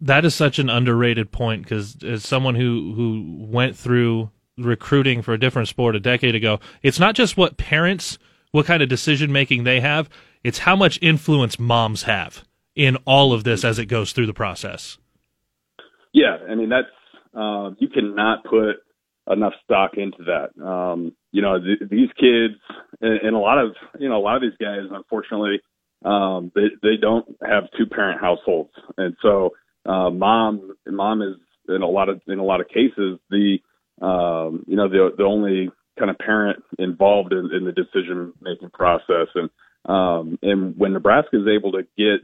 That is such an underrated point because as someone who, who went through recruiting for a different sport a decade ago, it's not just what parents, what kind of decision making they have, it's how much influence moms have in all of this as it goes through the process. Yeah, I mean that's uh, you cannot put enough stock into that. Um, you know, th- these kids and, and a lot of you know a lot of these guys, unfortunately, um, they they don't have two parent households, and so uh, mom mom is in a lot of in a lot of cases the um, you know, the the only kind of parent involved in, in the decision making process. And um, and when Nebraska is able to get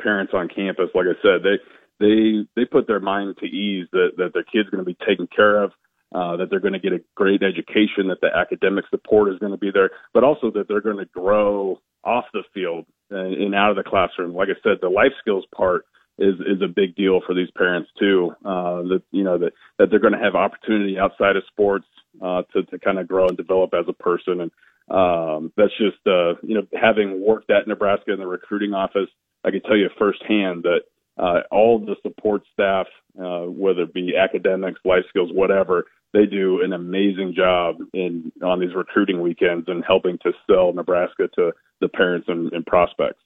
parents on campus, like I said, they they they put their mind to ease that that their kid's going to be taken care of. Uh, that they're going to get a great education, that the academic support is going to be there, but also that they're going to grow off the field and, and out of the classroom. Like I said, the life skills part is is a big deal for these parents too. Uh, that you know that that they're going to have opportunity outside of sports uh, to to kind of grow and develop as a person, and um, that's just uh, you know having worked at Nebraska in the recruiting office, I can tell you firsthand that uh, all the support staff, uh, whether it be academics, life skills, whatever, they do an amazing job in on these recruiting weekends and helping to sell Nebraska to the parents and, and prospects.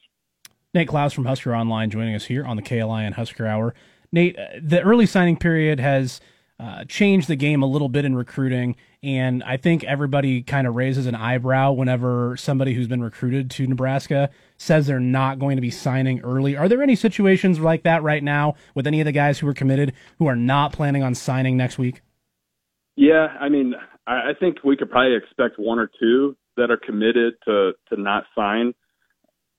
Nate Clouse from Husker Online joining us here on the KLIN Husker Hour. Nate, uh, the early signing period has uh, changed the game a little bit in recruiting, and I think everybody kind of raises an eyebrow whenever somebody who's been recruited to Nebraska says they're not going to be signing early. Are there any situations like that right now with any of the guys who are committed who are not planning on signing next week? Yeah, I mean, I think we could probably expect one or two that are committed to to not sign.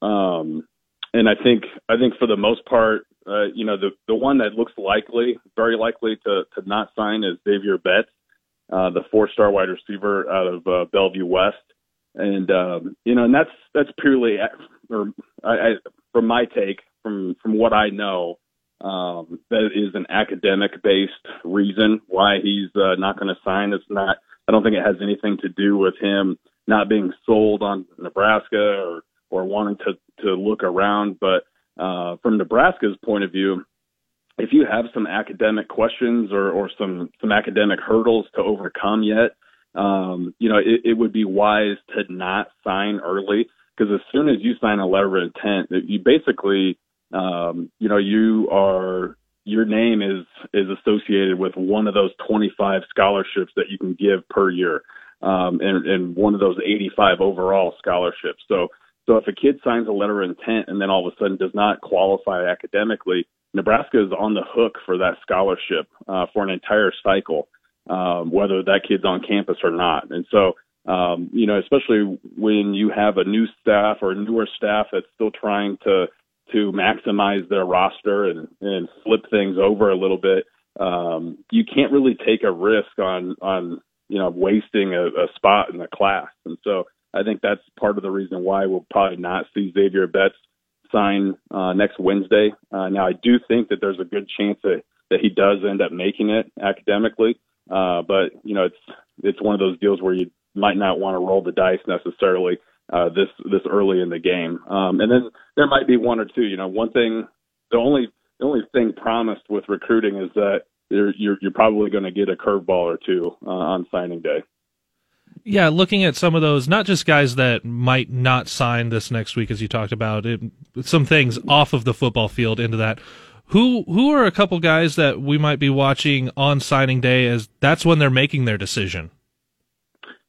Um, and I think I think for the most part, uh, you know, the the one that looks likely, very likely to to not sign is Xavier Betts, uh, the four star wide receiver out of uh, Bellevue West, and um, you know, and that's that's purely, or I, I, from my take, from from what I know, um, that is an academic based reason why he's uh, not going to sign. It's not. I don't think it has anything to do with him not being sold on Nebraska or or wanting to to look around. But uh, from Nebraska's point of view, if you have some academic questions or, or some some academic hurdles to overcome yet, um, you know, it, it would be wise to not sign early because as soon as you sign a letter of intent, you basically um, you know, you are your name is is associated with one of those 25 scholarships that you can give per year, um, and, and one of those 85 overall scholarships. So, so if a kid signs a letter of intent and then all of a sudden does not qualify academically, Nebraska is on the hook for that scholarship uh, for an entire cycle, um, whether that kid's on campus or not. And so, um, you know, especially when you have a new staff or newer staff that's still trying to to maximize their roster and, and flip things over a little bit, um, you can't really take a risk on on you know wasting a, a spot in the class. And so I think that's part of the reason why we'll probably not see Xavier Betts sign uh, next Wednesday. Uh, now I do think that there's a good chance that that he does end up making it academically, uh, but you know it's it's one of those deals where you might not want to roll the dice necessarily uh, this this early in the game. Um, and then there might be one or two. You know, one thing, the only the only thing promised with recruiting is that you're you're, you're probably going to get a curveball or two uh, on signing day. Yeah, looking at some of those, not just guys that might not sign this next week, as you talked about, it, some things off of the football field into that. Who who are a couple guys that we might be watching on signing day as that's when they're making their decision?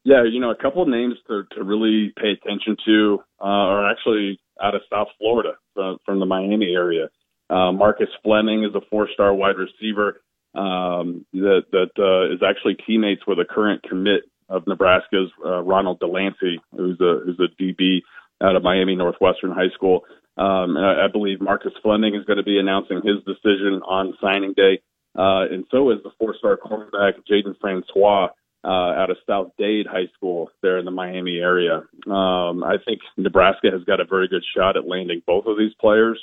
Yeah, you know, a couple of names to, to really pay attention to uh, are actually out of South Florida from, from the Miami area. Uh, Marcus Fleming is a four-star wide receiver um, that that uh, is actually teammates with a current commit of Nebraska's uh, Ronald Delancey, who's a who's a DB out of Miami Northwestern High School. Um, and I, I believe Marcus Fleming is going to be announcing his decision on signing day, uh, and so is the four-star cornerback Jaden Francois uh, out of South Dade High School there in the Miami area. Um, I think Nebraska has got a very good shot at landing both of these players,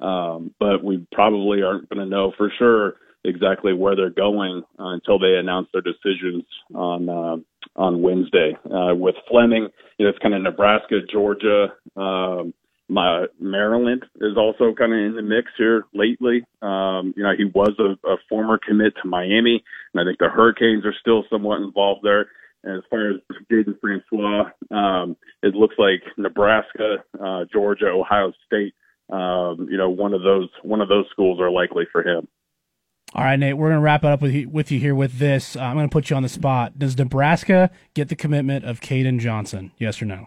um, but we probably aren't going to know for sure exactly where they're going uh, until they announce their decisions on uh, on Wednesday. Uh, with Fleming, you know, it's kind of Nebraska, Georgia. Um, my Maryland is also kind of in the mix here lately. Um, you know, he was a, a former commit to Miami, and I think the Hurricanes are still somewhat involved there. And as far as Jaden Francois, um, it looks like Nebraska, uh, Georgia, Ohio State. Um, you know, one of those one of those schools are likely for him. All right, Nate, we're going to wrap it up with you, with you here with this. Uh, I'm going to put you on the spot. Does Nebraska get the commitment of Caden Johnson? Yes or no?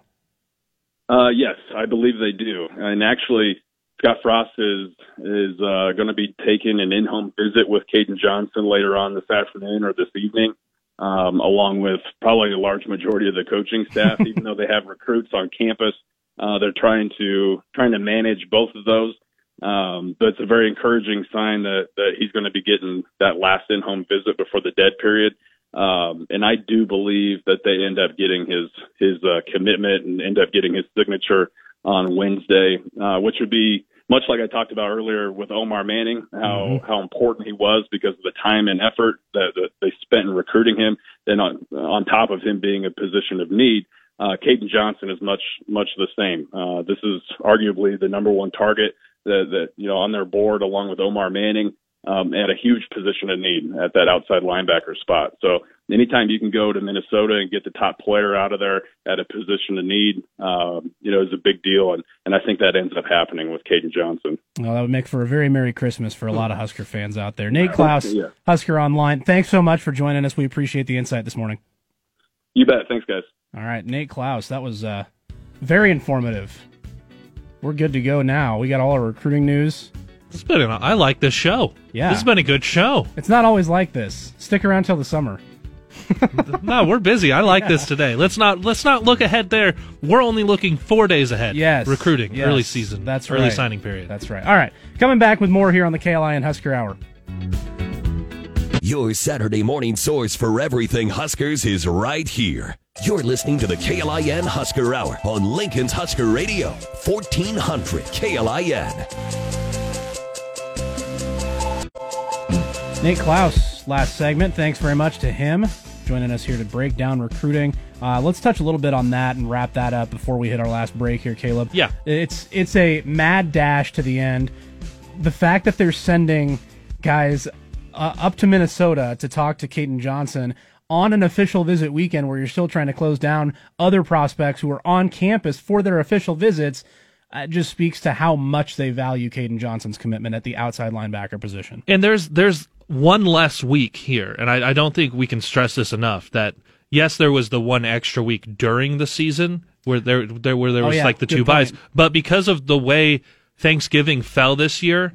Uh, yes, I believe they do. And actually, Scott Frost is is uh, going to be taking an in-home visit with Caden Johnson later on this afternoon or this evening, um, along with probably a large majority of the coaching staff. even though they have recruits on campus, uh, they're trying to trying to manage both of those. Um, but it's a very encouraging sign that that he's going to be getting that last in-home visit before the dead period. Um, and I do believe that they end up getting his his uh, commitment and end up getting his signature on Wednesday, uh, which would be much like I talked about earlier with Omar Manning, how mm-hmm. how important he was because of the time and effort that, that they spent in recruiting him. Then on on top of him being a position of need, uh, Caden Johnson is much much the same. Uh, this is arguably the number one target that that you know on their board along with Omar Manning um, at a huge position of need at that outside linebacker spot. So anytime you can go to Minnesota and get the top player out of there at a position of need, um, you know, is a big deal. And, and I think that ends up happening with Caden Johnson. Well, that would make for a very Merry Christmas for a lot of Husker fans out there. Nate Clouse, yeah. Husker Online, thanks so much for joining us. We appreciate the insight this morning. You bet. Thanks, guys. All right, Nate Clouse, that was uh, very informative. We're good to go now. We got all our recruiting news. It's been. An, I like this show. Yeah, this has been a good show. It's not always like this. Stick around till the summer. no, we're busy. I like yeah. this today. Let's not let's not look ahead there. We're only looking four days ahead. Yes, recruiting yes. early season. That's early right. signing period. That's right. All right, coming back with more here on the KLIN Husker Hour. Your Saturday morning source for everything Huskers is right here. You're listening to the KLIN Husker Hour on Lincoln's Husker Radio, 1400 KLIN. Nate Clouse, last segment. Thanks very much to him joining us here to break down recruiting. Uh, let's touch a little bit on that and wrap that up before we hit our last break here, Caleb. Yeah, it's it's a mad dash to the end. The fact that they're sending guys uh, up to Minnesota to talk to Caden Johnson on an official visit weekend, where you're still trying to close down other prospects who are on campus for their official visits. uh, it just speaks to how much they value Caden Johnson's commitment at the outside linebacker position. And there's there's one less week here, and I, I don't think we can stress this enough that yes, there was the one extra week during the season where there there where there Oh, was yeah, like the good two byes, but because of the way Thanksgiving fell this year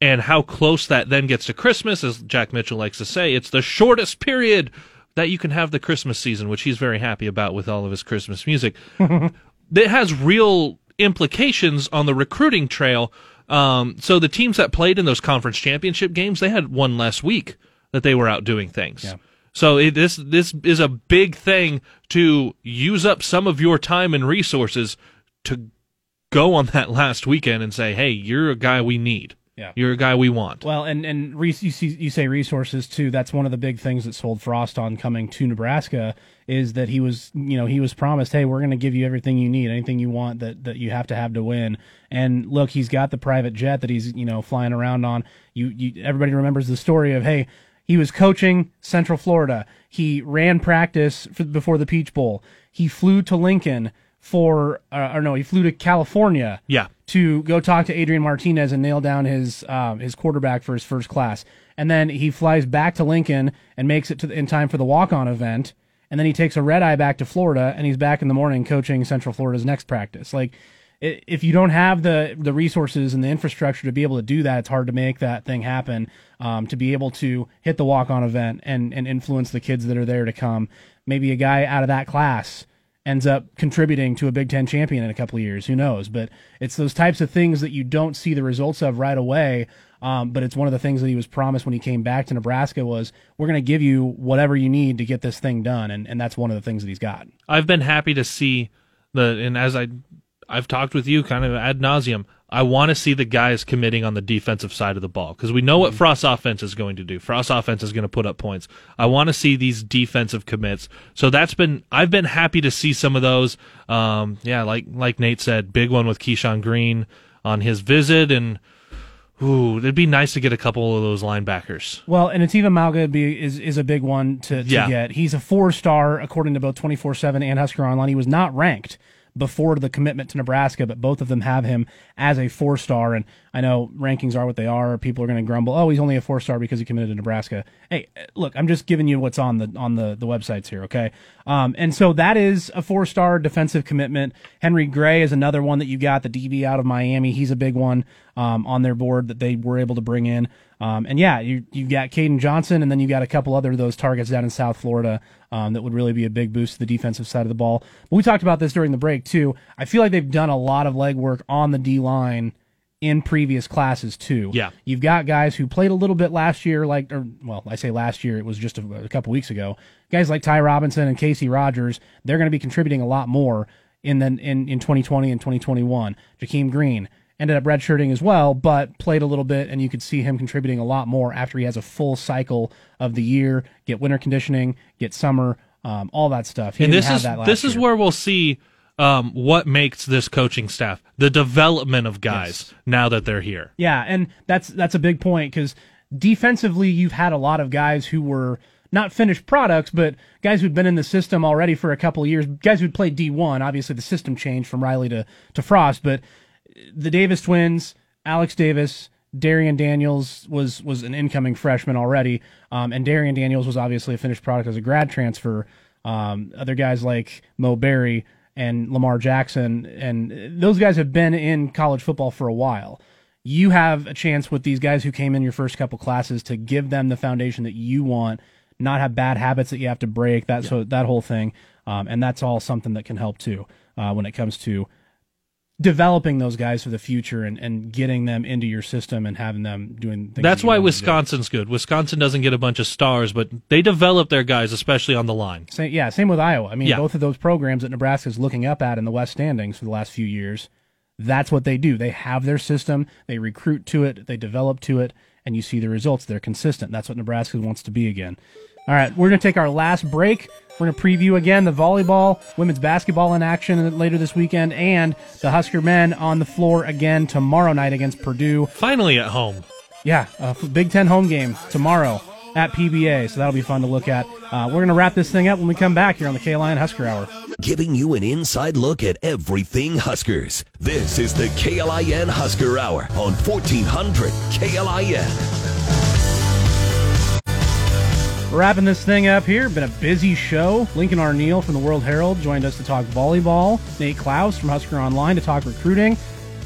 and how close that then gets to Christmas, as Jack Mitchell likes to say, it's the shortest period that you can have the Christmas season, which he's very happy about with all of his Christmas music. it has real implications on the recruiting trail. Um, so the teams that played in those conference championship games, they had one less week that they were out doing things. Yeah. So it, this this is a big thing to use up some of your time and resources to go on that last weekend and say, "Hey, you're a guy we need. Yeah. You're a guy we want." Well, and and re- you, see, you say resources too. That's one of the big things that sold Frost on coming to Nebraska is that he was, you know, he was promised, hey, we're going to give you everything you need, anything you want that that you have to have to win. And look, he's got the private jet that he's, you know, flying around on. You, you everybody remembers the story of, hey, he was coaching Central Florida. He ran practice for, before the Peach Bowl. He flew to Lincoln for, uh, or no, he flew to California Yeah. To go talk to Adrian Martinez and nail down his um, his quarterback for his first class. And then he flies back to Lincoln and makes it the, in time for the walk on event. And then he takes a red eye back to Florida and he's back in the morning coaching Central Florida's next practice. Like if you don't have the the resources and the infrastructure to be able to do that, it's hard to make that thing happen. Um, to be able to hit the walk on event and and influence the kids that are there to come. Maybe a guy out of that class ends up contributing to a Big Ten champion in a couple of years. Who knows? But it's those types of things that you don't see the results of right away. Um, but it's one of the things that he was promised when he came back to Nebraska was we're going to give you whatever you need to get this thing done, and, and that's one of the things that he's got. I've been happy to see the and as I I've talked with you kind of ad nauseum. I want to see the guys committing on the defensive side of the ball because we know what Frost's offense is going to do. Frost's offense is going to put up points. I want to see these defensive commits. So that's been I've been happy to see some of those. Um, yeah, like like Nate said, big one with Keyshawn Green on his visit, and ooh, it'd be nice to get a couple of those linebackers. Well, and Eteva Mauga be, is is a big one to, to Yeah. get. He's a four star according to both twenty four seven and Husker Online. He was not ranked before the commitment to Nebraska, but both of them have him as a four star. And I know rankings are what they are. People are going to grumble, oh, he's only a four star because he committed to Nebraska. Hey, look, I'm just giving you what's on the on the the websites here, okay? Um, and so that is a four star defensive commitment. Henry Gray is another one that you got, the DB out of Miami. He's a big one um, on their board that they were able to bring in. Um, and yeah, you you've got Caden Johnson, and then you've got a couple other of those targets down in South Florida um, that would really be a big boost to the defensive side of the ball. But we talked about this during the break too. I feel like they've done a lot of legwork on the D line in previous classes too. Yeah. you've got guys who played a little bit last year, like or well, I say last year, it was just a, a couple weeks ago. Guys like Ty Robinson and Casey Rogers, they're going to be contributing a lot more in the in in 2020 and 2021. Jahkeem Green ended up redshirting as well, but played a little bit, and you could see him contributing a lot more after he has a full cycle of the year, get winter conditioning, get summer, um, all that stuff. He and this is this is year. where we'll see um, what makes this coaching staff the development of guys now that they're here. Yeah, and that's that's a big point because defensively, you've had a lot of guys who were not finished products, but guys who'd been in the system already for a couple of years. Guys who'd played D one. Obviously, the system changed from Riley to to Frost, but the Davis twins, Alex Davis. Darrion Daniels was was an incoming freshman already, um, and Darrion Daniels was obviously a finished product as a grad transfer. Um, other guys like Mo Barry and Lamar Jackson, and those guys have been in college football for a while you have a chance with these guys who came in your first couple classes to give them the foundation that you want, not have bad habits that you have to break. That so that whole thing, um, and that's all something that can help too uh, when it comes to developing those guys for the future and, and getting them into your system and having them doing. Things That's that why. Wisconsin's good. Wisconsin doesn't get a bunch of stars, but they develop their guys, especially on the line. Same, yeah, same with Iowa. I mean, Yeah. both of those programs that Nebraska's looking up at in the West standings for the last few years, that's what they do. They have their system, they recruit to it, they develop to it, and you see the results. They're consistent. That's what Nebraska wants to be again. All right, we're going to take our last break. We're going to preview again the volleyball, women's basketball in action later this weekend, and the Husker men on the floor again tomorrow night against Purdue. Finally at home. Yeah, a Big Ten home game tomorrow at PBA, so that'll be fun to look at. Uh, we're going to wrap this thing up when we come back here on the KLIN Husker Hour. giving you an inside look at everything Huskers. This is the KLIN Husker Hour on 1400 KLIN. Wrapping this thing up here, been a busy show. Lincoln Arneal from the World Herald joined us to talk volleyball. Nate Clouse from Husker Online to talk recruiting.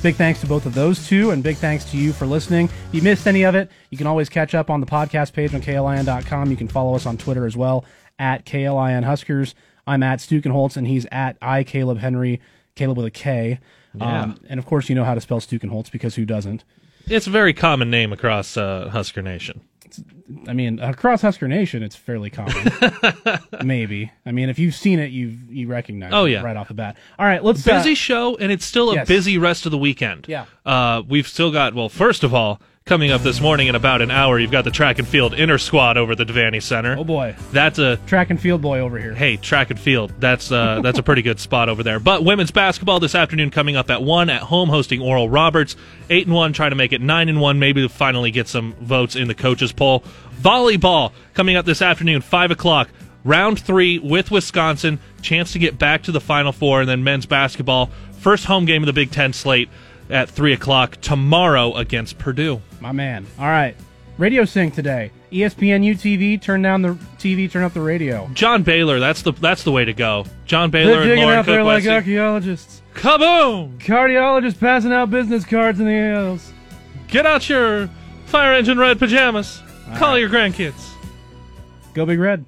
Big thanks to both of those two, and big thanks to you for listening. If you missed any of it, you can always catch up on the podcast page on KLIN.com. You can follow us on Twitter as well, at KLIN Huskers. I'm at Stukenholtz, and he's at I Caleb Henry, Caleb with a K. Yeah. Um, and of course, you know how to spell Stukenholtz because who doesn't? It's a very common name across uh, Husker Nation. I mean, across Husker Nation, it's fairly common. Maybe. I mean, if you've seen it, you've you recognize Oh, it yeah. right off the bat. All right, let's. uh, busy show, and it's still a yes. busy rest of the weekend. Yeah. Uh, we've still got, well, first of all, coming up this morning in about an hour, you've got the track and field inner squad over at the Devaney Center. oh boy, That's a track and field boy over here. hey track and field. That's uh, that's a pretty good spot over there. But women's basketball this afternoon coming up at one at home hosting Oral Roberts. Eight and one, trying to make it nine and one. Maybe to finally get some votes in the coaches poll. Volleyball coming up this afternoon, five o'clock. Round three with Wisconsin, chance to get back to the Final Four, and then men's basketball, first home game of the Big Ten slate at three o'clock tomorrow against Purdue. My man. All right, radio sync today. ESPN UTV. Turn down the TV. Turn up the radio. John Baylor, that's the that's the way to go. John Baylor They're Baylor and digging Lauren out there like archaeologists. Kaboom! Cardiologists passing out business cards in the hills. Get out your fire engine red pajamas. Call right. your grandkids. Go Big Red.